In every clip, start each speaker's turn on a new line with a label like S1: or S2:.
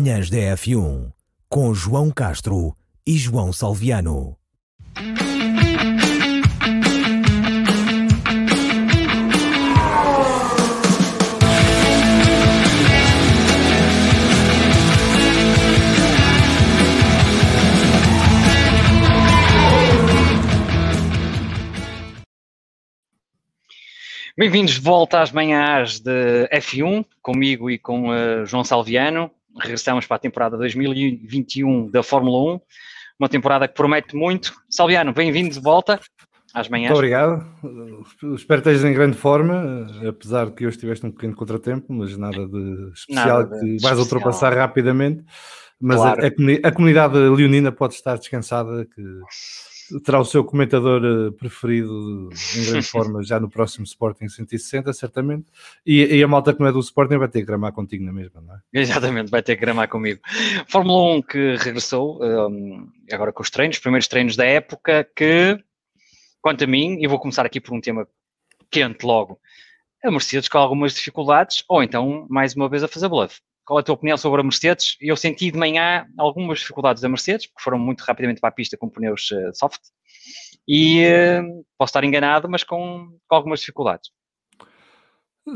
S1: Manhãs da F1 com João Castro e João Salviano.
S2: Bem-vindos de volta às manhãs de F1, comigo e com uh, João Salviano. Regressamos para a temporada 2021 da Fórmula 1, uma temporada que promete muito. Salviano, bem-vindo de volta às manhãs.
S3: Muito obrigado. Espero que estejas em grande forma, apesar de que hoje tiveste um pequeno contratempo, mas nada de especial nada de que vais especial. ultrapassar rapidamente. Mas claro. a, a, comunidade leonina pode estar descansada que terá o seu comentador eh, preferido em grande forma já no próximo Sporting 160, certamente. E, e, a malta que não é do Sporting vai ter que gramar contigo na mesma, não é?
S2: Exatamente, vai ter que gramar comigo. Fórmula 1 que regressou um, agora com os treinos, primeiros treinos da época, que, quanto a mim, e vou começar aqui por um tema quente logo, a Mercedes com algumas dificuldades, ou então, mais uma vez, a fazer bluff qual é a tua opinião sobre a Mercedes? Eu senti de manhã algumas dificuldades da Mercedes, porque foram muito rapidamente para a pista com pneus uh, soft, e uh, posso estar enganado, mas com, com, algumas dificuldades.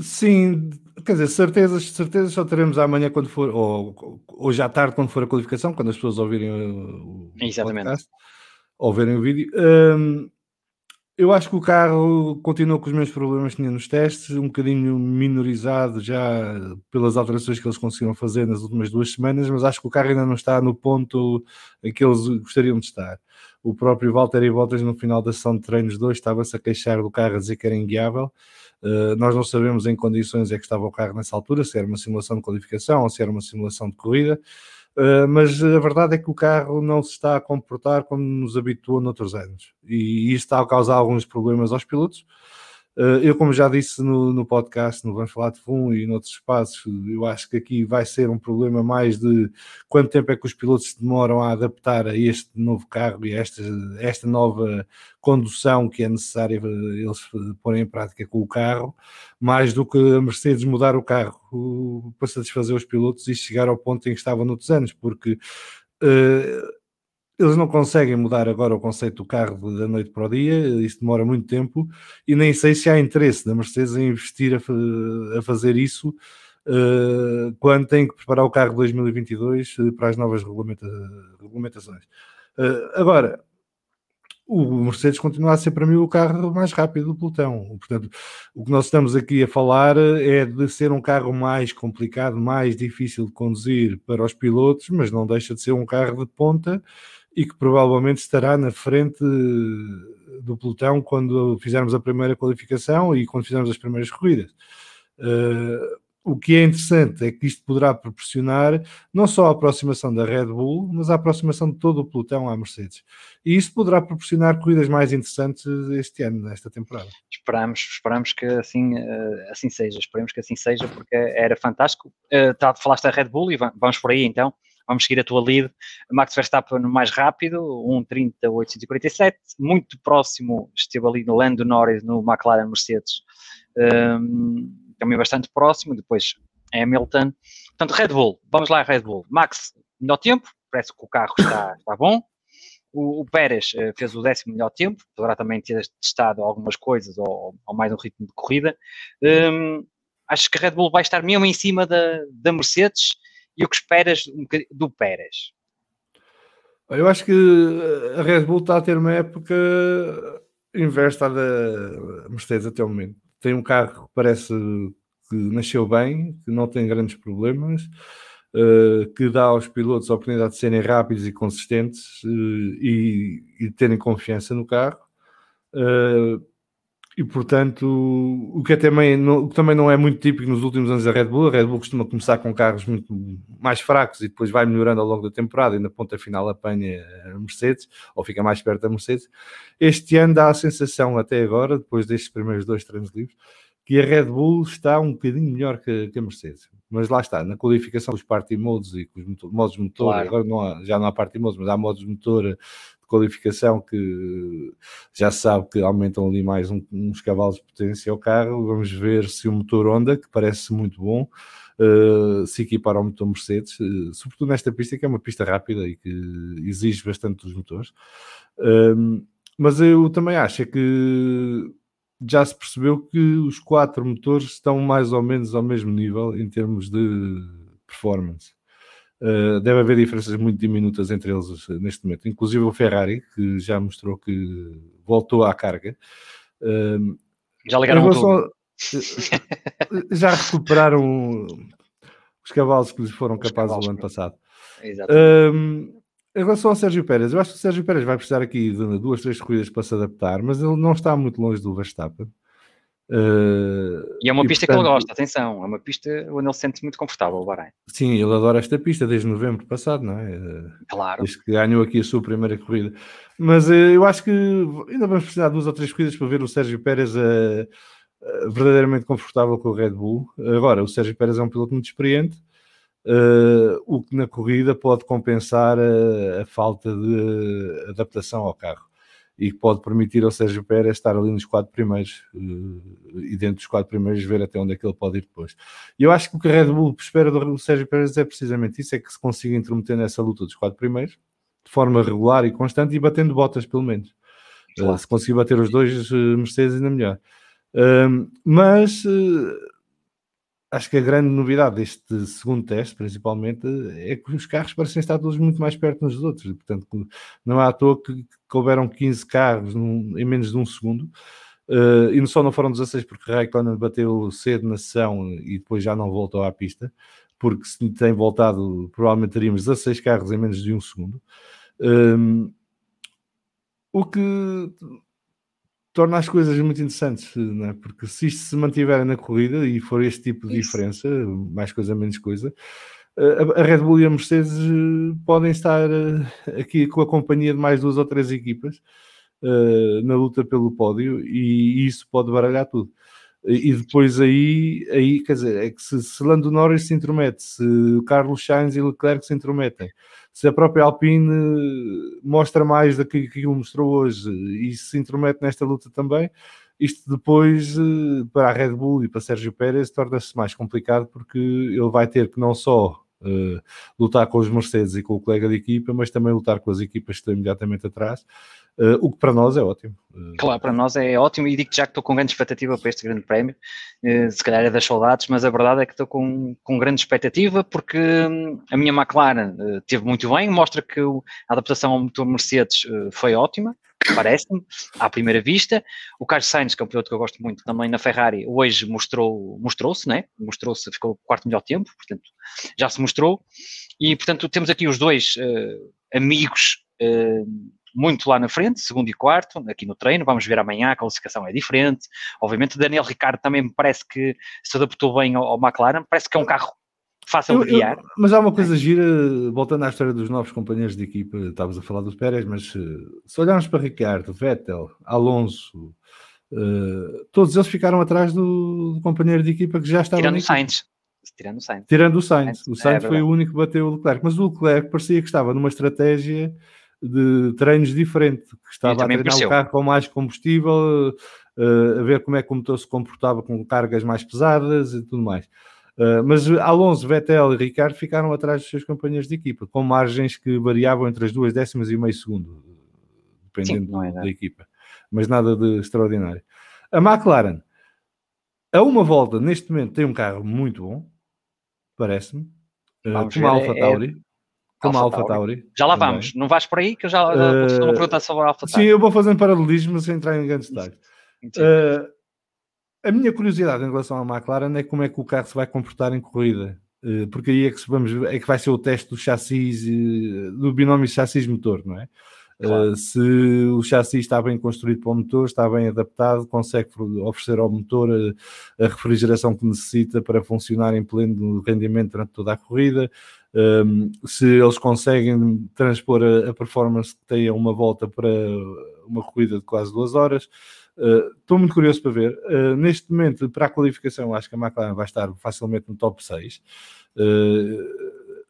S3: Sim, quer dizer, certezas, certezas só teremos amanhã quando for, ou hoje à tarde quando for a qualificação, quando as pessoas ouvirem o,
S2: Exatamente. podcast,
S3: ou verem o vídeo. Um, eu acho que o carro continua com os mesmos problemas que tinha nos testes, um bocadinho minorizado já pelas alterações que eles conseguiram fazer nas últimas duas semanas, mas acho que o carro ainda não está no ponto em que eles gostariam de estar. O próprio Walter e Bottas, no final da sessão de treinos 2, estava-se a queixar do carro a dizer que era inguiável. Uh, nós não sabemos em condições é que estava o carro nessa altura, se era uma simulação de qualificação ou se era uma simulação de corrida. Uh, mas a verdade é que o carro não se está a comportar como nos habituou noutros anos e isso está a causar alguns problemas aos pilotos. Uh, eu, como já disse no, no podcast, no Vamos Falar de Fundo e noutros espaços, eu acho que aqui vai ser um problema mais de quanto tempo é que os pilotos demoram a adaptar a este novo carro e a esta, esta nova condução que é necessária eles porem em prática com o carro, mais do que a Mercedes mudar o carro para satisfazer os pilotos e chegar ao ponto em que estavam noutros anos, porque uh, eles não conseguem mudar agora o conceito do carro da noite para o dia, isso demora muito tempo, e nem sei se há interesse da Mercedes em investir a, a fazer isso uh, quando tem que preparar o carro 2022 para as novas regulamenta regulamentações. Uh, agora, o Mercedes continua a ser para mim o carro mais rápido do pelotão. Portanto, o que nós estamos aqui a falar é de ser um carro mais complicado, mais difícil de conduzir para os pilotos, mas não deixa de ser um carro de ponta e que provavelmente estará na frente do pelotão quando fizermos a primeira qualificação e quando fizermos as primeiras corridas. Uh, o que é interessante é que isto poderá proporcionar não só a aproximação da Red Bull, mas a aproximação de todo o pelotão à Mercedes. E isso poderá proporcionar corridas mais interessantes este ano, nesta temporada.
S2: Esperamos, esperamos que assim, eh, assim seja, esperemos que assim seja, porque era fantástico. Uh, falaste da Red Bull e vamos por aí então vamos seguir a tua lead. Max Verstappen mais rápido, 1.30.847, muito próximo, esteve ali no Lando Norris, no McLaren Mercedes, um, também bastante próximo, depois Hamilton. Portanto, Red Bull, vamos lá Red Bull. Max, melhor tempo, parece que o carro está, está bom. O, o Pérez uh, fez o décimo melhor tempo, poderá também ter testado algumas coisas ou, ou mais um ritmo de corrida. Um, acho que a Red Bull vai estar mesmo em cima da, da Mercedes e o que esperas do Pérez?
S3: Eu acho que a Red Bull está a ter uma época inversa da Mercedes até o momento. Tem um carro que parece que nasceu bem, que não tem grandes problemas, uh, que dá aos pilotos a oportunidade de serem rápidos e consistentes uh, e, e, terem confiança no carro. Uh, e portanto, o que, é também, não, também não é muito típico nos últimos anos da Red Bull, a Red Bull costuma começar com carros muito mais fracos e depois vai melhorando ao longo da temporada e na ponta final apanha a Mercedes, ou fica mais perto da Mercedes. Este ano dá a sensação, até agora, depois destes primeiros dois treinos livres, que a Red Bull está um bocadinho melhor que, que a Mercedes. Mas lá está, na qualificação dos party modes e com os modos de motor, claro. agora não há, já não há party modes, mas há modos de motor qualificação que já se sabe que aumentam ali mais um, uns cavalos de potência ao carro. Vamos ver se o motor Honda, que parece muito bom, uh, se equipar ao motor Mercedes, uh, sobretudo nesta pista que é uma pista rápida e que exige bastante dos motores. Uh, mas eu também acho é que já se percebeu que os quatro motores estão mais ou menos ao mesmo nível em termos de performance. Uh, deve haver diferenças muito diminutas entre eles neste momento. Inclusive o Ferrari, que já mostrou que voltou à carga. Uh,
S2: já ligaram tudo.
S3: já recuperaram os cavalos que lhes foram os capazes no ano passado.
S2: Exatamente.
S3: Em relação ao Sérgio Pérez, eu acho que o Sérgio Pérez vai precisar aqui de duas, três corridas para se adaptar, mas ele não está muito longe do Verstappen.
S2: Uh, e é uma e, pista portanto, que ele gosta, atenção, é uma pista onde ele se sente muito confortável, o Bahrein.
S3: Sim, ele adora esta pista desde novembro passado, não é?
S2: Claro.
S3: Desde que ganhou aqui a sua primeira corrida. Mas uh, eu acho que ainda vamos precisar de duas ou três corridas para ver o Sérgio Pérez uh, verdadeiramente confortável com o Red Bull. Agora, o Sérgio Pérez é um piloto muito experiente o que na corrida pode compensar a, a, falta de adaptação ao carro e que pode permitir ao Sérgio Pérez estar ali nos quatro primeiros uh, e dentro dos quatro primeiros ver até onde é que ele pode ir depois. E eu acho que o que a Red Bull espera do Sérgio Pérez é precisamente isso, é que se consiga intrometer nessa luta dos quatro primeiros de forma regular e constante e batendo botas pelo menos. Eh, claro. Se conseguir bater os dois Mercedes ainda melhor. mas acho que a grande novidade deste segundo teste, principalmente, é que os carros parecem estar todos muito mais perto uns dos outros. Portanto, não é à toa que, que houveram 15 carros num, em menos de um segundo. Uh, e só não foram 16 porque Raikkonen bateu cedo na sessão e depois já não voltou à pista. Porque se tem voltado, provavelmente teríamos 16 carros em menos de um segundo. Um, ehm, o que torna as coisas muito interessantes, não é? porque se isto se mantiver na corrida e for este tipo de Isso. diferença, mais coisa, menos coisa, a Red Bull e a Mercedes eh, podem estar eh, aqui com a companhia de mais duas ou três equipas eh, na luta pelo pódio e isso pode baralhar tudo. E depois aí, aí quer dizer, é que se, se Lando Norris se intromete, se Carlos Sainz e Leclerc se intrometem, se a própria Alpine mostra mais daquilo que mostrou hoje e se intromete nesta luta também, isto depois eh, para a Red Bull e para Sérgio Pérez torna-se mais complicado porque ele vai ter que não só uh, lutar com os Mercedes e com o colega de equipa, mas também lutar com as equipas que estão imediatamente atrás Uh, o que para nós é ótimo.
S2: Uh, claro, para nós é ótimo e digo já que estou com grande expectativa para este grande prémio. Uh, se calhar é das saudades, mas a verdade é que estou com, com grande expectativa porque hum, a minha McLaren teve muito bem, mostra que a adaptação ao motor Mercedes foi ótima, parece-me, à primeira vista. O Carlos Sainz, que é um piloto que eu gosto muito também na Ferrari, hoje mostrou, mostrou-se, né? Mostrou-se, ficou quarto melhor tempo, portanto, já se mostrou. E, portanto, temos aqui os dois amigos muito lá na frente, segundo e quarto, aqui no treino. Vamos ver amanhã, a classificação é diferente. Obviamente, Daniel Ricardo também me parece que se adaptou bem ao, ao McLaren, parece que é um carro fácil de guiar. Eu,
S3: mas há uma coisa gira, voltando à história dos novos companheiros de equipa, estavas a falar dos Pérez, mas eh, se olharmos para Ricardo, Vettel, Alonso, uh, todos eles ficaram atrás do, do, companheiro de equipa que já estava.
S2: Tirando o Sainz. Tirando o Sainz.
S3: Tirando o Sainz. O Sainz é foi o único que bateu o Leclerc, mas o Leclerc parecia que estava numa estratégia de treinos diferente, que estava a treinar pareceu. o carro com mais combustível, uh, a ver como é que o motor se comportava com cargas mais pesadas e tudo mais. Uh, mas Alonso, Vettel e Ricardo ficaram atrás dos seus companheiros de equipa, com margens que variavam entre as duas décimas e meio segundo, dependendo Sim, é da equipa. Mas nada de extraordinário. A McLaren, a uma volta, neste momento, tem um carro muito bom, parece-me. Uh, como a Alfa é, Tauri. É como a Alpha Tauri. Tauri.
S2: Já lá também. vamos, não vais por aí que eu já, uh, vou uma pergunta sobre a Alpha
S3: Tauri. Sim, eu vou fazendo paralelismo sem entrar em grandes detalhes. Uh, a minha curiosidade em relação à McLaren é como é que o carro se vai comportar em corrida. Uh, porque aí é que, vamos, é que vai ser o teste do chassis, do binómio chassis-motor, não é? Claro. Uh, se o chassi está bem construído para o motor, está bem adaptado, consegue oferecer ao motor a, refrigeração que necessita para funcionar em pleno rendimento durante toda a corrida, um, se eles conseguem transpor a, a, performance que têm a uma volta para uma corrida de quase duas horas. Uh, estou muito curioso para ver. Uh, neste momento, para a qualificação, acho que a McLaren vai estar facilmente no top 6. Uh,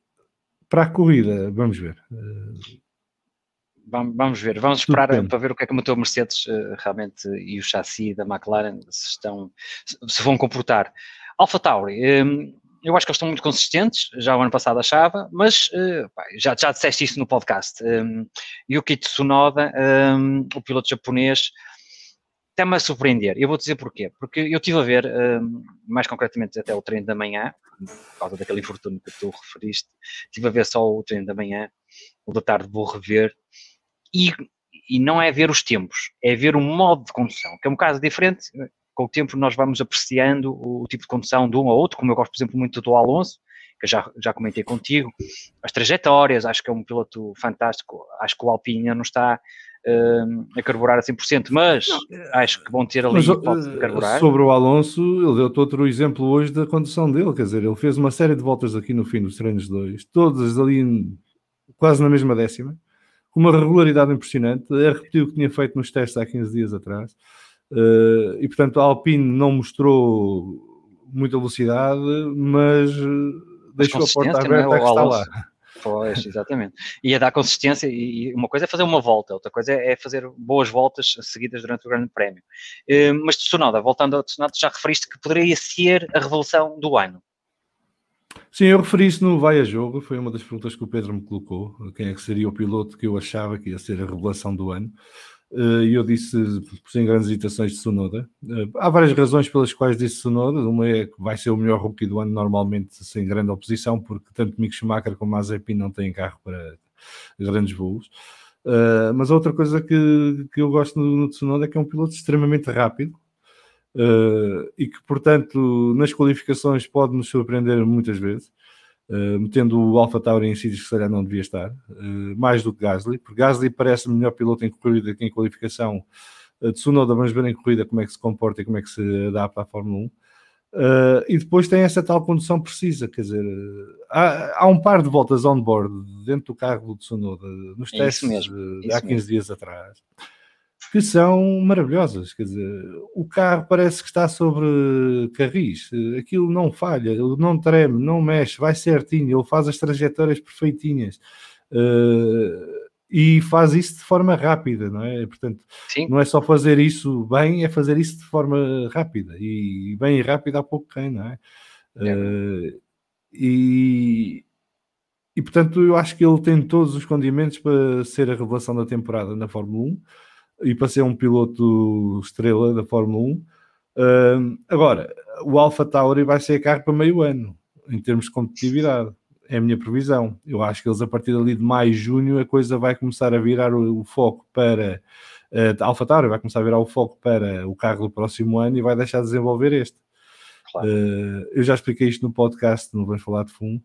S3: para a corrida, vamos ver.
S2: Vamos ver, vamos esperar para ver o que é que o motor Mercedes realmente e o chassi da McLaren se estão se vão comportar. Alpha Tauri, um, eu acho que eles estão muito consistentes, já o ano passado achava, mas uh, já, já disseste isso no podcast. Um, Yuki Tsunoda, um, o piloto japonês, está-me a surpreender. Eu vou dizer porquê. Porque eu estive a ver, um, mais concretamente até o treino da manhã, por causa daquele infortúnio que tu referiste, estive a ver só o treino da manhã, o da tarde vou rever, e, e não é ver os tempos, é ver o modo de condução, que é um caso diferente. Com o tempo nós vamos apreciando o, tipo de condução de um ou outro, como eu gosto, por exemplo, muito do Alonso, que eu já, já comentei contigo, as trajetórias, acho que é um piloto fantástico, acho que o Alpine não está uh, a carburar a 100%, mas não, acho que vão ter ali
S3: mas, de carburar. Sobre o Alonso, ele deu outro exemplo hoje da condução dele, quer dizer, ele fez uma série de voltas aqui no fim dos treinos dois, todas ali quase na mesma décima, com uma regularidade impressionante, é repetiu o que tinha feito nos testes há 15 dias atrás, Uh, e portanto a Alpine não mostrou muita velocidade, mas deixou a porta é? aberta é? que está lá.
S2: Pois, exatamente. E a dar consistência, e uma coisa é fazer uma volta, outra coisa é fazer boas voltas seguidas durante o Grande Prémio. Uh, mas Tsunoda, voltando ao Tsunoda, já referiste que poderia ser a revolução do ano.
S3: Sim, eu referi isso no Vai a Jogo, foi uma das perguntas que o Pedro me colocou, quem é que seria o piloto que eu achava que ia ser a revelação do ano. Eh, e eu disse, sem grandes hesitações, de Sonoda. Eh, há várias razões pelas quais disse Sonoda. Uma é que vai ser o melhor rookie do ano, normalmente sem grande oposição, porque tanto Mick Schumacher como Mazepin não têm carro para grandes voos. Uh, mas outra coisa que, que eu gosto no, no Tsunoda é que é um piloto extremamente rápido uh, e que, portanto, nas qualificações pode nos surpreender muitas vezes. Uh, metendo o Alpha Tauri em sítios que se calhar não devia estar, uh, mais do que Gasly, porque Gasly parece o melhor piloto em corrida que em qualificação. Uh, Tsunoda, vamos ver em corrida como é que se comporta e como é que se adapta à Fórmula 1. Uh, e depois tem essa tal condução precisa, quer dizer, há, há um par de voltas on-board dentro do carro do Tsunoda, nos é testes há 15 mesmo. dias atrás, que são maravilhosas. Quer dizer, o carro parece que está sobre carris, aquilo não falha, ele não treme, não mexe, vai certinho, ele faz as trajetórias perfeitinhas. Uh, e faz isso de forma rápida, não é? Portanto, Sim. não é só fazer isso bem, é fazer isso de forma rápida. E bem e rápido há pouco quem, não é? é. Uh, e, e portanto, eu acho que ele tem todos os condimentos para ser a revelação da temporada na Fórmula 1 e para ser um piloto estrela da Fórmula 1. Uh, agora, o Alpha Tauri vai ser carro para meio ano, em termos de competitividade. É a minha previsão. Eu acho que eles, a partir dali de maio, junho, a coisa vai começar a virar o, o foco para. Uh, Alpha Tauri vai começar a virar o foco para o carro do próximo ano e vai deixar de desenvolver este. Claro. Uh, eu já expliquei isto no podcast, não vamos falar de fundo.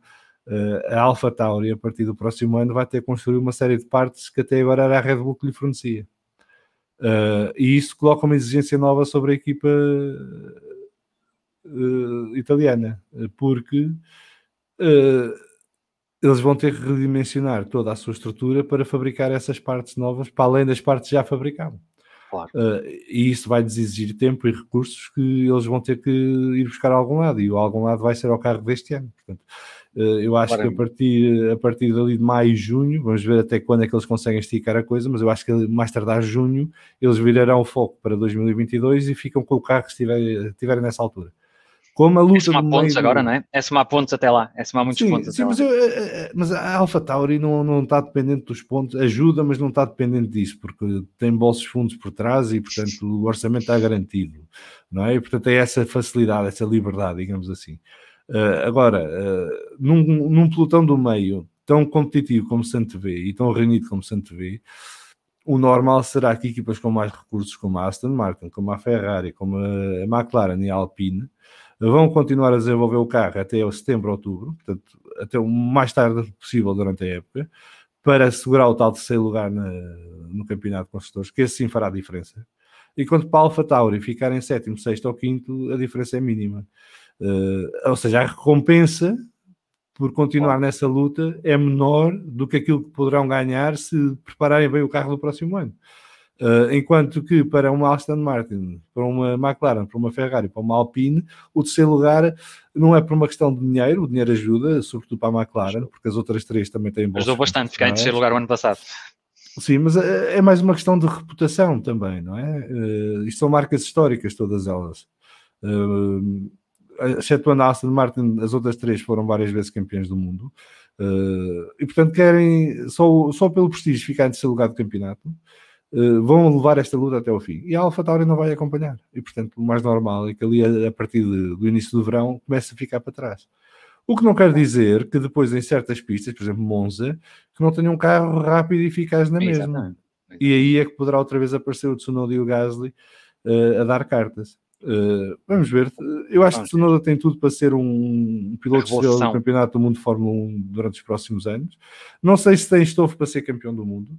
S3: Uh, a Alpha Tauri, a partir do próximo ano, vai ter que construir uma série de partes que até agora era a Red Bull que lhe fornecia. Uh, e isso coloca uma exigência nova sobre a equipa uh, italiana, porque uh, eles vão ter que redimensionar toda a sua estrutura para fabricar essas partes novas, para além das partes já fabricadas. Claro. e isso vai exigir tempo e recursos que eles vão ter que ir buscar a algum lado, e o algum lado vai ser ao cargo deste ano. Portanto, eu acho que a partir, a partir dali de maio e junho, vamos ver até quando é que eles conseguem esticar a coisa, mas eu acho que mais tardar junho eles virarão o foco para 2022 e ficam com o carro que estiver, estiverem nessa altura.
S2: Como a luta é somar pontos meio... agora, não é? É somar pontos até lá, é somar muitos
S3: sim,
S2: pontos
S3: sim, mas, eu, eh, eh, mas, a Alpha Tauri não, não está dependente dos pontos, ajuda, mas não está dependente disso, porque tem bolsos fundos por trás e, portanto, o orçamento está garantido, não é? E, portanto, é essa facilidade, essa liberdade, digamos assim. Uh, agora, uh, num, num pelotão do meio tão competitivo como se vê e tão reunido como se vê, o normal será que equipas com mais recursos, como a Aston Martin, como a Ferrari, como a McLaren e a Alpine, vão continuar a desenvolver o carro até setembro, outubro, portanto, até o mais tarde possível durante a época, para assegurar o tal terceiro lugar na, no campeonato de construtores, que esse sim fará a diferença. E quanto para a Alpha Tauri ficar em sétimo, sexto ou quinto, a diferença é mínima. Uh, ou seja, a recompensa por continuar nessa luta é menor do que aquilo que poderão ganhar se prepararem bem o carro do próximo ano. Uh, enquanto que para uma Aston Martin, para uma McLaren, para uma Ferrari, para uma Alpine, o terceiro lugar não é por uma questão de dinheiro, o dinheiro ajuda, sobretudo para a McLaren, porque as outras três também têm
S2: bolsas. Ajudou bastante ficar em terceiro lugar o ano passado.
S3: Sim, mas é, é mais uma questão de reputação também, não é? Uh, isto são marcas históricas, todas elas. Uh, excetuando a Aston Martin, as outras três foram várias vezes campeões do mundo. Uh, e portanto querem, só, só pelo prestígio, ficar em terceiro lugar do campeonato, uh, vão levar esta luta até ao fim. E a Alfa Tauri não vai acompanhar. E portanto, o mais normal é que ali, a, a partir de, do início do verão, comece a ficar para trás. O que não quer dizer que depois, em certas pistas, por exemplo, Monza, que não tenha um carro rápido e eficaz na mesma. Exatamente. E aí é que poderá outra vez aparecer o Tsunoda e o Gasly uh, a dar cartas. Uh, vamos ver. Eu acho que Tsunoda tem tudo para ser um, piloto do campeonato do mundo de Fórmula 1 durante os próximos anos. Não sei se tem estofo para ser campeão do mundo,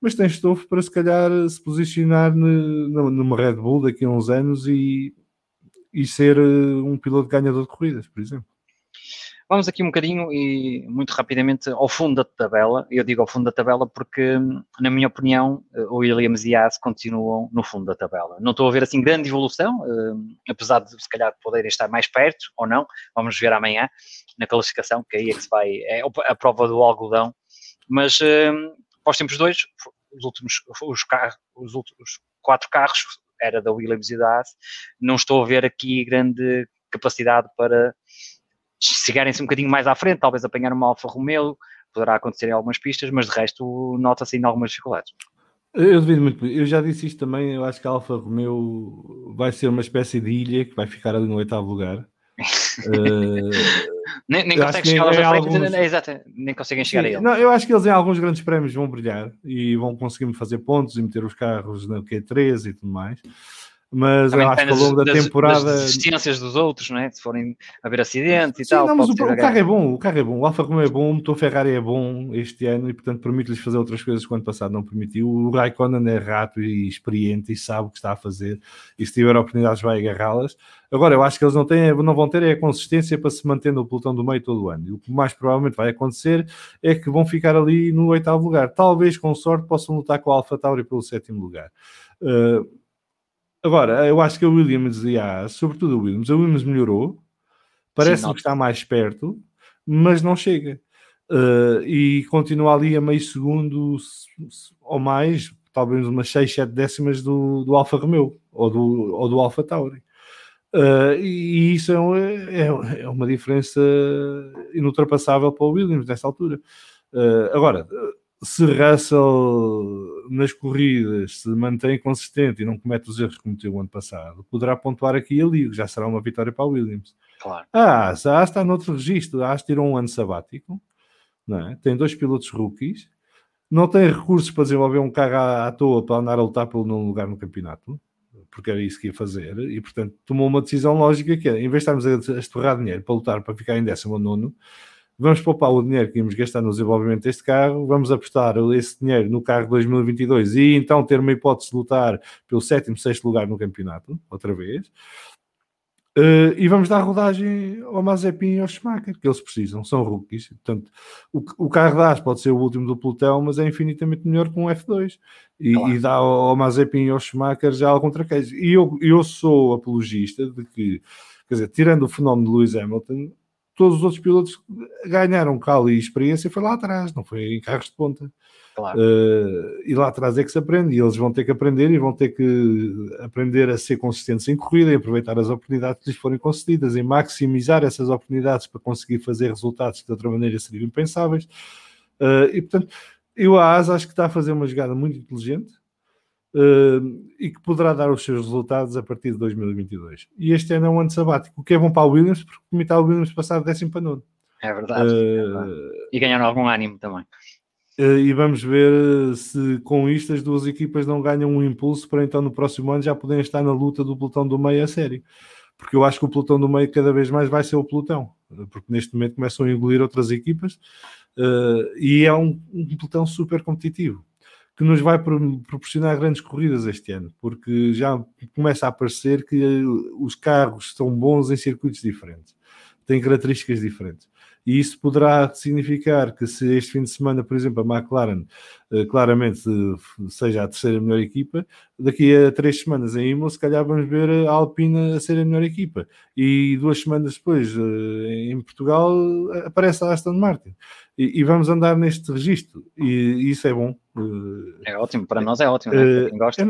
S3: mas tem estofo para se calhar se posicionar ne, numa Red Bull daqui a uns anos e, e ser eh, um piloto ganhador de corridas, por exemplo.
S2: Vamos aqui um bocadinho e muito rapidamente ao fundo da tabela. Eu digo ao fundo da tabela porque, na minha opinião, o Williams e Haas continuam no fundo da tabela. Não estou a ver assim grande evolução, eh, apesar de se calhar poderem estar mais perto ou não. Vamos ver amanhã na classificação, que aí é que se vai, é a prova do algodão. Mas eh, para os tempos dois, os últimos, os, carros, os últimos quatro carros era da Williams e da Haas. Não estou a ver aqui grande capacidade para chegarem-se um bocadinho mais à frente, talvez apanhar uma Alfa Romeo, poderá acontecer em algumas pistas, mas de resto nota-se ainda algumas dificuldades.
S3: Eu devido muito. Eu já disse isto também. Eu acho que a Alfa Romeo vai ser uma espécie de ilha que vai ficar ali no oitavo lugar. uh,
S2: nem, nem conseguem chegar alguns... é, exato, nem conseguem chegar Sim, a ele.
S3: Não, eu acho que eles em alguns grandes prémios vão brilhar e vão conseguir fazer pontos e meter os carros na Q3 e tudo mais mas Também eu acho que ao longo da das, temporada. Das
S2: distâncias dos outros, não é? Se forem haver acidentes e
S3: Sim,
S2: tal.
S3: Não, mas o, o carro é bom, o carro é bom, o Alfa Romeo é bom, o motor Ferrari é bom este ano e, portanto, permite-lhes fazer outras coisas que o ano passado não permitiu. O Raikkonen é rato e experiente e sabe o que está a fazer e se tiver oportunidades vai agarrá-las. Agora, eu acho que eles não, têm, não vão ter é a consistência para se manter no pelotão do meio todo o ano. E o que mais provavelmente vai acontecer é que vão ficar ali no oitavo lugar. Talvez, com sorte, possam lutar com o Alfa Tauri pelo sétimo lugar. Uh, Agora, eu acho que a Williams e a sobretudo a Williams, a Williams melhorou, parece que está mais perto, mas não chega. Uh, e continua ali a meio segundo ou mais, talvez umas 6, 7 décimas do, do Alfa Romeo ou do, ou do Alfa Tauri. Uh, e isso é, é, é, uma diferença inultrapassável para o Williams nesta altura. Uh, agora, se Russell nas corridas se mantém consistente e não comete os erros que cometeu o ano passado, poderá pontuar aqui e ali, já será uma vitória para a Williams.
S2: Claro.
S3: Ah, a está noutro registro, a tirou um ano sabático, não é? tem dois pilotos rookies, não tem recursos para desenvolver um carro à, à toa para andar a lutar pelo nono lugar no campeonato, porque era isso que ia fazer, e portanto tomou uma decisão lógica que é, em vez de estarmos a, a dinheiro para lutar para ficar em décimo nono, vamos poupar o dinheiro que íamos gastar no desenvolvimento deste carro, vamos apostar esse dinheiro no carro 2022 e então ter uma hipótese de lutar pelo sétimo, sexto lugar no campeonato, outra vez. Uh, e vamos dar rodagem ao Mazepin e ao Schumacher, que eles precisam, são rookies. Portanto, o, o carro da AS pode ser o último do pelotão, mas é infinitamente melhor que um F2. E, claro. e dá ao, ao Mazepin e ao Schumacher já algum traquejo. E eu, eu sou apologista de que, quer dizer, tirando o fenómeno de Lewis Hamilton, todos os outros pilotos ganharam calo e experiência foi lá atrás, não foi em carros de ponta.
S2: Claro. Uh,
S3: e lá atrás é que se aprende, e eles vão ter que aprender e vão ter que aprender a ser consistentes em corrida, em aproveitar as oportunidades que lhes forem concedidas, em maximizar essas oportunidades para conseguir fazer resultados que de outra maneira seriam impensáveis. Uh, e portanto, eu a ASA acho que está a fazer uma jogada muito inteligente, uh, e que poderá dar os seus resultados a partir de 2022. E este ano é um ano sabático, o que é bom para o Williams, porque permite ao Williams passar de décimo para nono.
S2: É verdade. Uh, E ganhar algum ânimo também.
S3: Uh, e vamos ver se com isto as duas equipas não ganham um impulso para então no próximo ano já poderem estar na luta do pelotão do meio a sério. Porque eu acho que o pelotão do meio cada vez mais vai ser o pelotão, porque neste momento começam a engolir outras equipas uh, e é um, um pelotão super competitivo que nos vai proporcionar grandes corridas este ano, porque já começa a aparecer que os carros são bons em circuitos diferentes, têm características diferentes. E isso poderá significar que se este fim de semana, por exemplo, a McLaren eh, claramente seja a terceira melhor equipa, daqui a três semanas em Imola, se calhar vamos ver a Alpine a ser a melhor equipa. E duas semanas depois, eh, em Portugal, aparece a Aston Martin. E, vamos andar neste registro. E, isso é bom.
S2: É ótimo, para nós é ótimo. Né?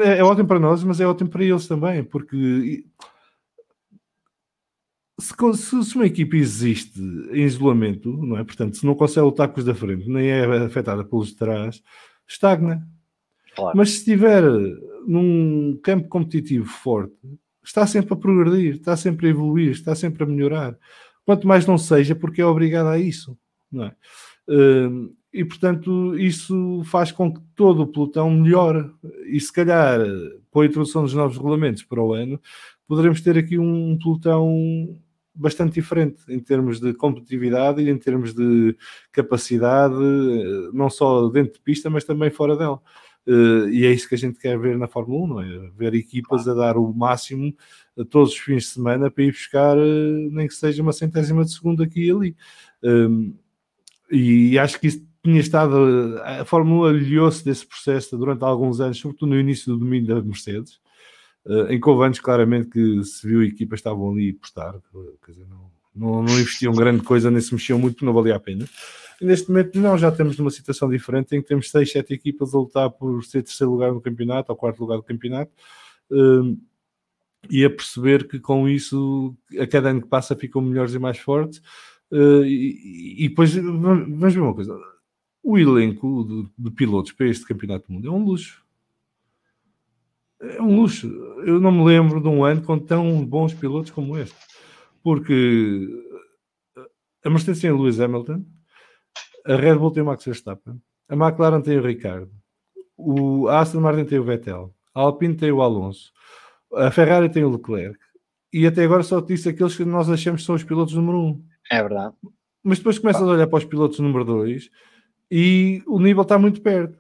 S3: É, é, ótimo para nós, mas é ótimo para eles também, porque se, se, uma equipe existe em isolamento, não é? Portanto, se não consegue lutar com os da frente, nem é afetada pelos de trás, estagna. Claro. Mas se estiver num campo competitivo forte, está sempre a progredir, está sempre a evoluir, está sempre a melhorar. Quanto mais não seja, porque é obrigado a isso, não é? Hum, e portanto, isso faz com que todo o pelotão melhore. E se calhar, com a introdução dos novos regulamentos para o ano, poderemos ter aqui um pelotão bastante diferente em termos de competitividade e em termos de capacidade, eh, não só dentro de pista, mas também fora dela. Uh, e é isso que a gente quer ver na Fórmula 1, não é? Ver equipas a dar o máximo a todos os fins de semana para ir buscar, nem que seja uma centésima de segundo aqui e ali. Um, e acho que isso tinha estado. A Fórmula 1 aliou-se desse processo durante alguns anos, sobretudo no início do domínio da Mercedes, uh, em anos claramente que se viu equipas estavam ali a postar, quer dizer, não, não, não investiam grande coisa, nem se mexiam muito, não valia a pena. E neste momento, não, já temos uma situação diferente em que temos 6, 7 equipas a lutar por ser terceiro lugar no campeonato ou quarto lugar do campeonato. Uh, e a perceber que com isso, a cada ano que passa, ficam melhores e mais fortes. Uh, e, e, depois, vamos ver uma coisa: o elenco de, de, pilotos para este campeonato do mundo é um luxo. É um luxo. Eu não me lembro de um ano com tão bons pilotos como este. Porque a Mercedes tem o Lewis Hamilton, a Red Bull tem o Max Verstappen, a McLaren tem o Ricardo, o Aston Martin tem o Vettel, a Alpine tem o Alonso, a Ferrari tem o Leclerc, e até agora só disse aqueles que nós achamos que são os pilotos número 1. Um.
S2: É verdade.
S3: Mas depois começas a olhar para os pilotos número 2 e o nível está muito perto.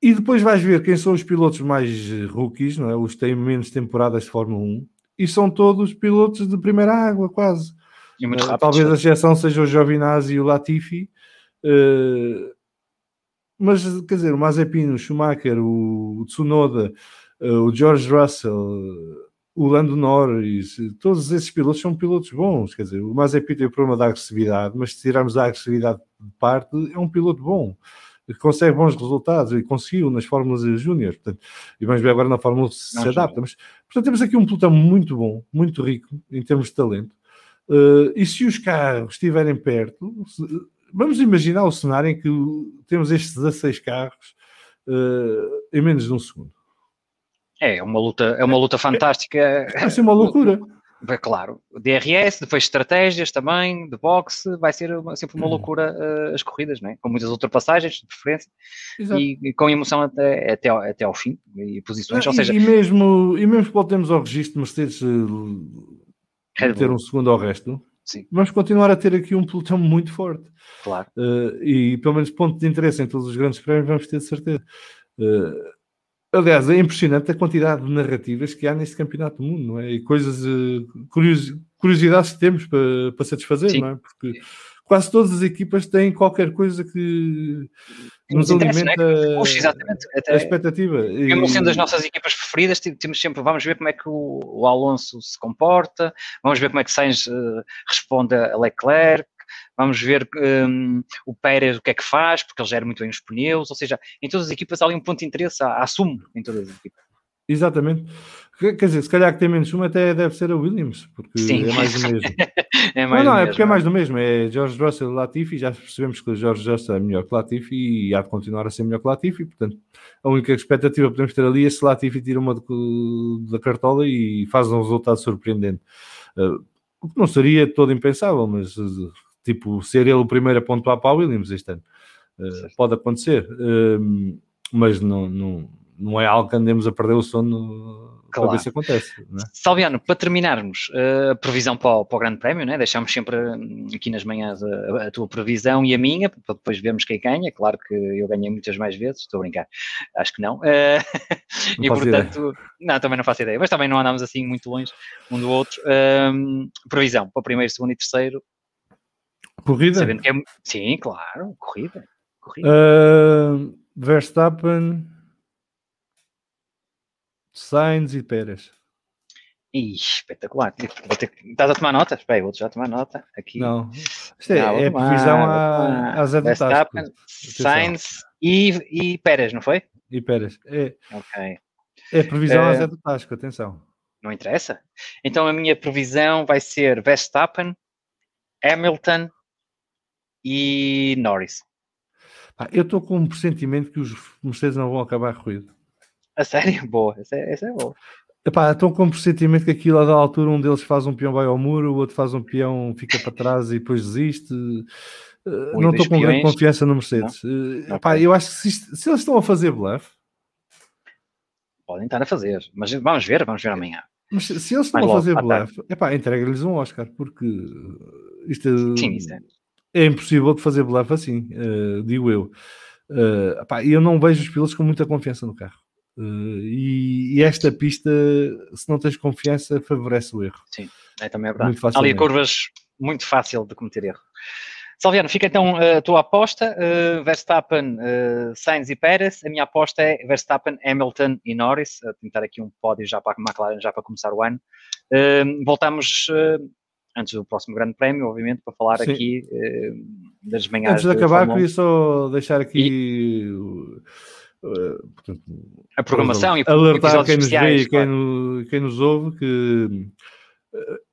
S3: E depois vais ver quem são os pilotos mais rookies, não é? os que têm menos temporadas de Fórmula 1, e são todos pilotos de primeira água, quase.
S2: E muito rápido,
S3: Talvez a exceção seja o Giovinazzi e o Latifi. Uh, mas, quer dizer, o Mazepin, o Schumacher, o Tsunoda, o George Russell, o Lando Norris, todos esses pilotos são pilotos bons. Quer dizer, o Mazepin tem o problema da agressividade, mas se tirarmos a agressividade de parte, é um piloto bom consegue bons resultados e conseguiu nas Fórmulas Júnior. E vamos ver agora na Fórmula se se adapta. Mas, portanto, temos aqui um pelotão muito bom, muito rico em termos de talento. Uh, e se os carros estiverem perto, se, vamos imaginar o cenário em que temos estes 16 carros uh, em menos de um segundo.
S2: É uma luta, é uma luta fantástica.
S3: Vai ser uma loucura.
S2: Claro, DRS, depois estratégias também, de boxe, vai ser uma, sempre uma hum. loucura uh, as corridas, não é? com muitas ultrapassagens, de preferência, e, e, com emoção até, até, ao, até ao fim, e posições,
S3: ah,
S2: ou seja...
S3: E mesmo, e mesmo que voltemos ao registro de Mercedes uh, ter um segundo ao resto, Sim. vamos continuar a ter aqui um pelotão muito forte.
S2: Claro.
S3: Uh, e pelo menos ponto de interesse em todos os grandes prémios vamos ter de certeza. Uh, Aliás, é impressionante a quantidade de narrativas que há neste campeonato do mundo, não é? E coisas, eh, curiosidades que temos para, para satisfazer, Sim. não é? Porque quase todas as equipas têm qualquer coisa que nos, nos alimenta né? Puxa, a expectativa.
S2: Mesmo sendo as nossas equipas preferidas, temos sempre, vamos ver como é que o, o Alonso se comporta, vamos ver como é que Sainz uh, responde a Leclerc, vamos ver um, o Pérez o que é que faz, porque ele gera muito bem os pneus, ou seja, em todas as equipas há ali um ponto de interesse, há, há sumo em todas as equipas.
S3: Exatamente. Quer dizer, se calhar que tem menos uma até deve ser a Williams, porque Sim. é mais do mesmo. é mais não, não, é porque é mais do mesmo. É George Russell e Latifi, já percebemos que o George Russell é melhor que Latifi e há de continuar a ser melhor que Latifi, portanto, a única expectativa que podemos ter ali é se Latifi tira uma da cartola e faz um resultado surpreendente. Uh, o que não seria todo impensável, mas tipo, ser ele o primeiro a pontuar para a Williams este ano. Uh, pode acontecer, uh, mas não, não, não é algo que andemos a perder o sono claro. para ver se acontece. É?
S2: Salviano, para terminarmos, uh, a previsão para o, para o, Grande Prémio, né? deixamos sempre hum, aqui nas manhãs a, a, tua previsão e a minha, para depois vermos quem ganha. Claro que eu ganhei muitas mais vezes, estou a brincar, acho que não. Uh, não e portanto, ideia. não, também não faço ideia, mas também não andamos assim muito longe um do outro. Uh, previsão para o primeiro, segundo e terceiro,
S3: Corrida?
S2: Sabendo que é... Sim, claro, corrida. corrida.
S3: Uh, Verstappen, Sainz e Pérez.
S2: Ih, espetacular. Ter... Estás a tomar nota? Espera aí, vou já tomar nota. Aqui.
S3: Não. Isto é, Não, é tomar, previsão a Zé
S2: Verstappen, Sainz e, e Pérez, não foi?
S3: E Pérez. É,
S2: ok.
S3: É previsão uh, a Zé do Tasco, atenção.
S2: Não interessa? Então a minha previsão vai ser Verstappen, Hamilton e Norris.
S3: Ah, eu estou com um pressentimento que os Mercedes não vão acabar corrida.
S2: A sério? Boa, essa é, essa é boa.
S3: Epá, estou com um pressentimento que aquilo da altura um deles faz um peão vai ao muro, o outro faz um peão fica para trás e depois desiste. Uh, não estou com grande confiança no Mercedes. Epá, eu acho que se, isto, se, eles estão a fazer bluff,
S2: podem estar a fazer, mas vamos ver, vamos ver amanhã.
S3: Mas se eles estão Mais a fazer bluff, epá, entrega-lhes um Oscar, porque isto Sim, isso é. É impossível de fazer bluff assim, uh, digo eu. Uh, eu não vejo os pilotos com muita confiança no carro. Uh, e, e, esta pista, se não tens confiança, favorece o erro.
S2: Sim, é também é verdade. Ali curvas muito fácil de cometer erro. Salviano, fica então a tua aposta, uh, Verstappen, uh, Sainz e Pérez. A minha aposta é Verstappen, Hamilton e Norris. A tentar aqui um pódio já para a McLaren, já para começar o ano. Uh, voltamos antes do próximo Grande Prémio, obviamente, para falar Sim. aqui das manhãs.
S3: Antes de acabar, queria só deixar aqui. E...
S2: Portanto, a programação e
S3: alertar quem nos vê e quem, no, quem nos ouve que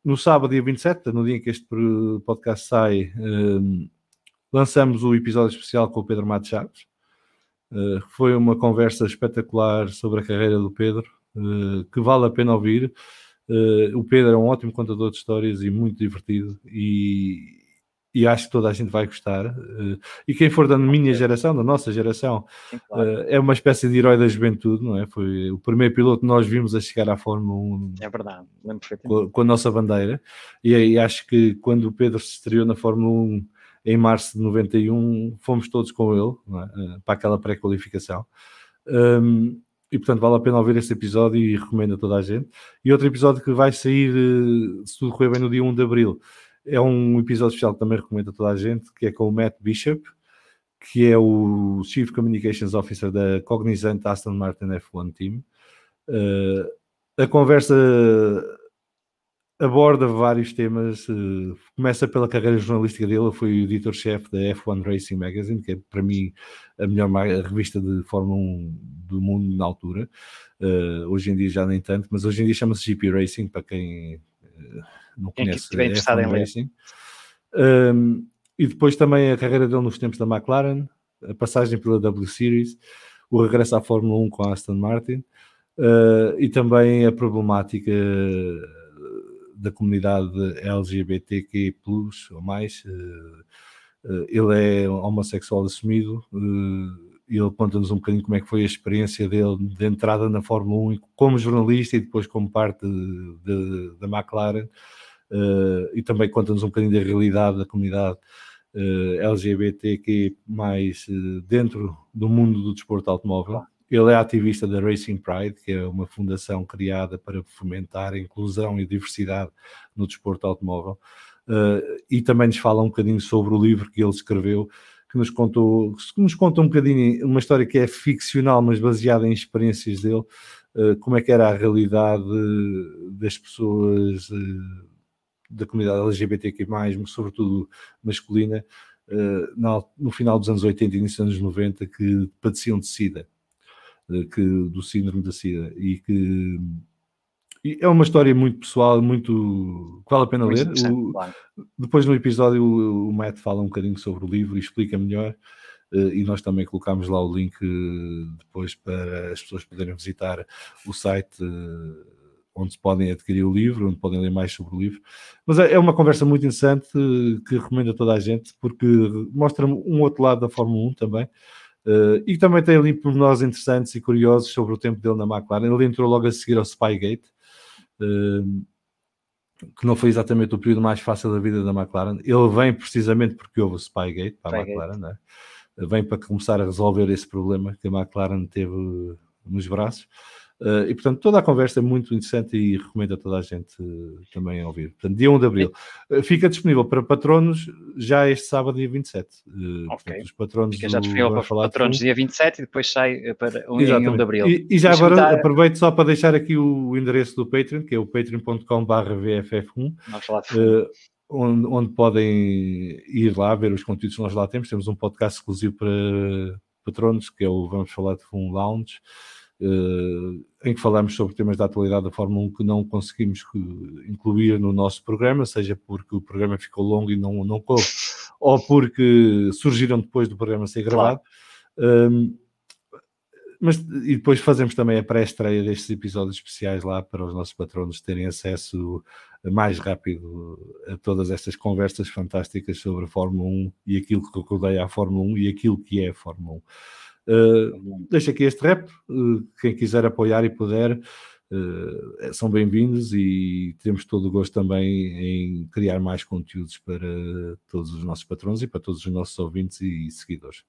S3: no sábado, dia 27, no dia em que este podcast sai, um, lançamos o episódio especial com o Pedro Matos Chaves. Uh, foi uma conversa espetacular sobre a carreira do Pedro, uh, que vale a pena ouvir. Uh, o Pedro é um ótimo contador de histórias e muito divertido. E, e acho que toda a gente vai gostar. Uh, e quem for da minha geração, da nossa geração, Sim, claro. uh, é uma espécie de herói da juventude, não é? Foi o primeiro piloto que nós vimos a chegar à Fórmula 1
S2: é verdade,
S3: com, com, a nossa bandeira. E aí acho que quando o Pedro se estreou na Fórmula 1 em março de 91, fomos todos com ele é? para aquela pré-qualificação. Um, e portanto vale a pena ouvir esse episódio e recomendo a toda a gente. E outro episódio que vai sair, se tudo correr bem, no dia 1 de Abril é um episódio especial que também recomendo a toda a gente, que é com o Matt Bishop, que é o Chief Communications Officer da Cognizant Aston Martin F1 Team. Uh, a conversa aborda vários temas, uh, começa pela carreira jornalística dele, foi o editor-chefe da F1 Racing Magazine, que é para mim a melhor revista de Fórmula 1 do mundo na altura. Uh, hoje em dia já nem tanto, mas hoje em dia chama-se GP Racing, para quem não Quem conhece. Quem
S2: interessado em
S3: Racing. Um, e depois também a carreira dele nos tempos da McLaren, a passagem pela W Series, o regresso à Fórmula 1 com a Aston Martin uh, e também a problemática da comunidade LGBTQ+, ou mais. Uh, uh, ele é homossexual assumido e ele conta-nos um bocadinho como é que foi a experiência dele de entrada na Fórmula 1 como jornalista e depois como parte da McLaren e também conta-nos um bocadinho da realidade da comunidade eh, LGBTQ mais dentro do mundo do desporto automóvel. Ele é ativista da Racing Pride, que é uma fundação criada para fomentar a inclusão e diversidade no desporto automóvel. e também nos fala um bocadinho sobre o livro que ele escreveu, que nos contou, que nos conta um bocadinho uma história que é ficcional, mas baseada em experiências dele, como é que era a realidade das pessoas da comunidade LGBTQ+, sobretudo masculina, uh, no final dos anos 80 e início dos anos 90, que padeciam de SIDA, uh, que, do síndrome da SIDA, e que e é uma história muito pessoal, muito que vale a pena muito ler. O, claro. Depois no episódio o, o Matt fala um bocadinho sobre o livro e explica melhor. Uh, e nós também colocamos lá o link depois para as pessoas poderem visitar o site onde podem adquirir o livro, onde podem ler mais sobre o livro. Mas é, é uma conversa muito interessante que recomendo a toda a gente, porque mostra um outro lado da Fórmula 1 também. Uh, e também tem ali pormenores interessantes e curiosos sobre o tempo dele na McLaren. Ele entrou logo a seguir ao Spygate, uh, que não foi exatamente o período mais fácil da vida da McLaren. Ele vem precisamente porque houve o Spygate para a Spygate. McLaren, né? vem para começar a resolver esse problema que a McLaren teve nos braços. Uh, e portanto, toda a conversa é muito interessante e recomendo a toda a gente uh, também ouvir. Portanto, dia 1 de abril. Uh, fica disponível para patronos já este sábado, dia 27. Uh, ok. Portanto, os patronos
S2: fica já disponível para patronos dia 27 e depois sai para o dia 1 de abril.
S3: E, e já agora dar... aproveito só para deixar aqui o endereço do Patreon, que é o patreon.com/vff1. Onde, onde podem ir lá ver os conteúdos que nós lá temos. Temos um podcast exclusivo para patronos, que é o Vamos Falar de Fundo Lounge. Em que falamos sobre temas da atualidade da Fórmula 1 que não conseguimos incluir no nosso programa, seja porque o programa ficou longo e não, não coube, ou porque surgiram depois do programa ser gravado. Claro. Um, mas e depois fazemos também a pré-estreia destes episódios especiais lá para os nossos patronos terem acesso mais rápido a todas estas conversas fantásticas sobre a Fórmula 1 e aquilo que rodeia a Fórmula 1 e aquilo que é a Fórmula 1. Uh, deixo aqui este rap, uh, quem quiser apoiar e puder, uh, são bem-vindos e temos todo o gosto também em criar mais conteúdos para todos os nossos patrões e para todos os nossos ouvintes e seguidores.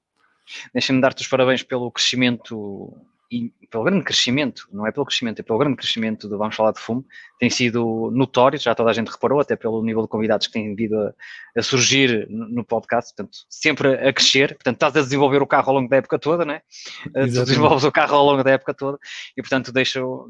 S2: Deixa-me dar-te os parabéns pelo crescimento e pelo grande crescimento, não é pelo crescimento, é pelo grande crescimento do Vamos Falar de Fumo, tem sido notório, já toda a gente reparou, até pelo nível de convidados que têm vindo a, a surgir no, podcast, portanto, sempre a crescer, portanto, estás a desenvolver o carro ao longo da época toda, né? desenvolves o carro ao longo da época toda, e portanto deixo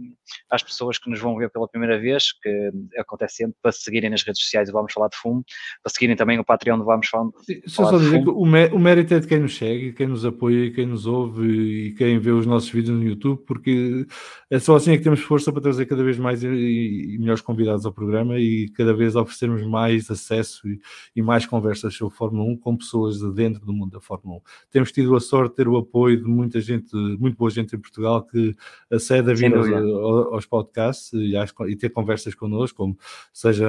S2: às pessoas que nos vão ver pela primeira vez, que acontece sempre, para seguirem nas redes sociais do Vamos Falar de Fumo, para seguirem também o Patreon do Vamos Falar,
S3: Falar só de dizer Fumo. Que o mérito é de quem nos segue, quem nos apoia, quem nos ouve e quem vê os nossos vídeos no YouTube, porque é só assim é que temos força para trazer cada vez mais e, melhores convidados ao programa e cada vez oferecermos mais acesso e, e, mais conversas sobre Fórmula 1 com pessoas de dentro do mundo da Fórmula 1. Temos tido a sorte de ter o apoio de muita gente, muito boa gente em Portugal que acede a vir aos, aos, podcasts e, às, e, ter conversas connosco, como seja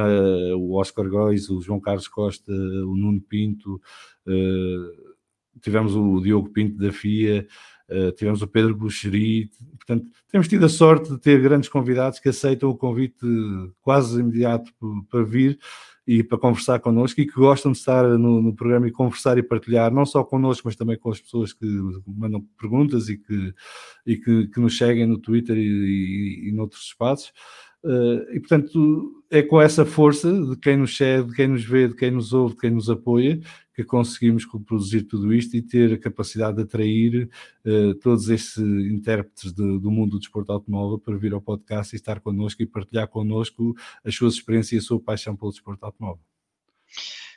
S3: o Oscar Góis, o João Carlos Costa, o Nuno Pinto, uh, tivemos o Diogo Pinto da FIA, Uh, tivemos o Pedro Buxeri, portanto, temos tido a sorte de ter grandes convidados que aceitam o convite quase imediato para vir e para conversar connosco e que gostam de estar no, no, programa e conversar e partilhar, não só connosco, mas também com as pessoas que mandam perguntas e que, e que, que nos seguem no Twitter e, e, e noutros espaços. Uh, e portanto é com essa força de quem nos segue, de quem nos vê, de quem nos ouve, de quem nos apoia, que conseguimos produzir tudo isto e ter a capacidade de atrair uh, todos estes intérpretes de, do mundo do desporto automóvel para vir ao podcast e estar connosco e partilhar connosco as suas experiências e a sua paixão pelo desporto automóvel.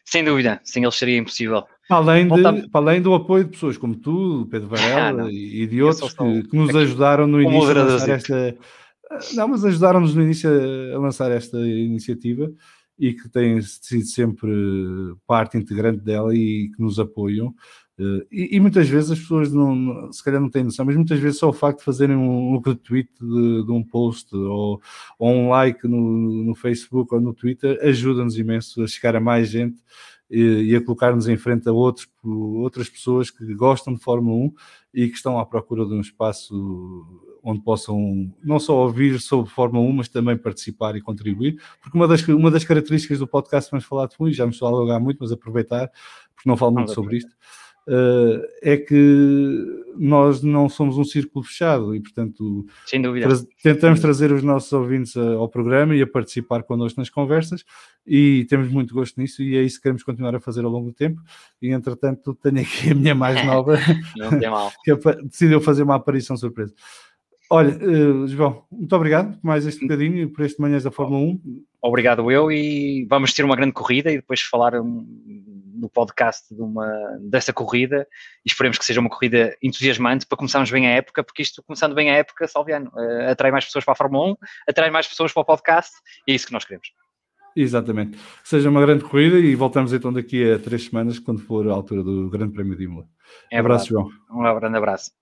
S2: Sem dúvida, sem eles seria impossível.
S3: Além, de, além do apoio de pessoas como tu, Pedro Varela ah, e de outros que, que, nos ajudaram no início a esta. Não, mas ajudaram-nos no início a lançar esta iniciativa e que têm sido sempre parte integrante dela e que nos apoiam. Eh, e, e, muitas vezes as pessoas não, se calhar não têm noção, mas muitas vezes só o facto de fazerem um, um retweet de, de, um post ou, ou um like no, no, Facebook ou no Twitter ajuda-nos imenso a chegar a mais gente e, e a colocar-nos em frente a outros, outras pessoas que gostam de Fórmula 1 e que estão à procura de um espaço onde possam não só ouvir sobre Fórmula 1, mas também participar e contribuir, porque uma das, uma das características do podcast que vamos falar de fundo, já me estou a alugar muito, mas aproveitar, porque não falo muito sobre isto, uh, é que nós não somos um círculo fechado e, portanto, tra tentamos trazer os nossos ouvintes a, ao programa e a participar connosco nas conversas e temos muito gosto nisso e é isso que queremos continuar a fazer ao longo do tempo. E, entretanto, tenho aqui a minha mais nova que decidiu fazer uma aparição surpresa. Olha, uh, João, muito obrigado por mais este bocadinho, por este Manhãs da Fórmula 1.
S2: Obrigado eu e vamos ter uma grande corrida e depois falar no podcast de uma, dessa corrida e esperemos que seja uma corrida entusiasmante para começarmos bem a época, porque isto, começando bem a época, Salviano, uh, atrai mais pessoas para a Fórmula 1, atrai mais pessoas para o podcast e é isso que nós queremos.
S3: Exatamente. Seja uma grande corrida e voltamos então daqui a três semanas, quando for a altura do Grande Prémio de Imola.
S2: É um abraço, João. Um grande abraço.